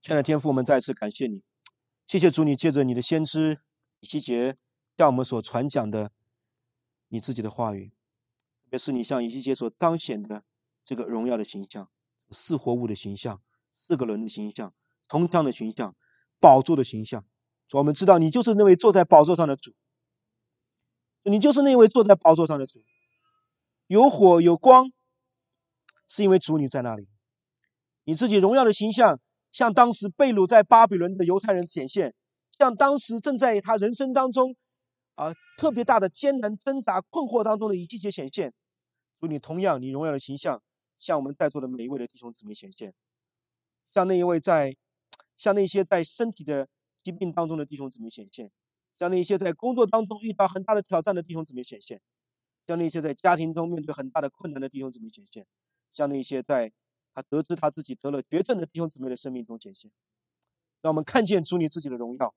亲爱的天父，我们再次感谢你，谢谢主，你借着你的先知以西结向我们所传讲的你自己的话语，特别是你向以西结所彰显的这个荣耀的形象、四活物的形象、四个人的形象、铜像的形象、宝座的形象。我们知道你就是那位坐在宝座上的主，你就是那位坐在宝座上的主，有火有光，是因为主你在那里，你自己荣耀的形象。向当时被掳在巴比伦的犹太人显现，向当时正在他人生当中啊特别大的艰难挣扎困惑当中的一季节显现。祝你同样，你荣耀的形象向我们在座的每一位的弟兄姊妹显现，向那一位在，向那些在身体的疾病当中的弟兄姊妹显现，向那些在工作当中遇到很大的挑战的弟兄姊妹显现，向那些在家庭中面对很大的困难的弟兄姊妹显现，向那些在。他得知他自己得了绝症的弟兄姊妹的生命中显现，让我们看见主你自己的荣耀，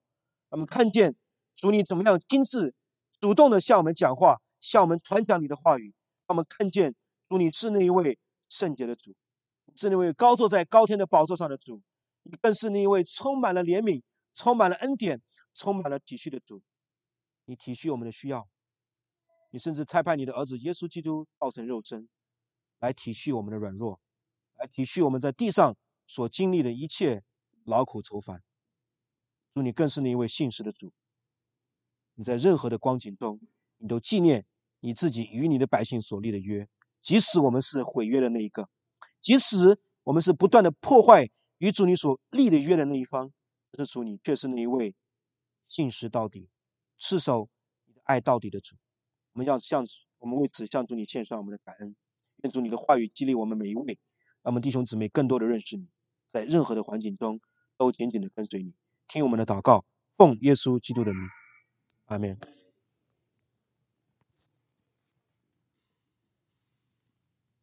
让我们看见主你怎么样精致、主动的向我们讲话，向我们传讲你的话语。让我们看见主你是那一位圣洁的主，是那位高坐在高天的宝座上的主，更是那一位充满了怜悯、充满了恩典、充满了体恤的主。你体恤我们的需要，你甚至差派你的儿子耶稣基督造成肉身，来体恤我们的软弱。体恤我们在地上所经历的一切劳苦愁烦。祝你更是那一位信实的主。你在任何的光景中，你都纪念你自己与你的百姓所立的约，即使我们是毁约的那一个，即使我们是不断的破坏与主你所立的约的那一方，但是主你却是那一位信实到底、赤手爱到底的主。我们要向我们为此向主你献上我们的感恩。愿主你的话语激励我们每一位。让我们弟兄姊妹更多的认识你，在任何的环境中都紧紧的跟随你，听我们的祷告，奉耶稣基督的名，阿门。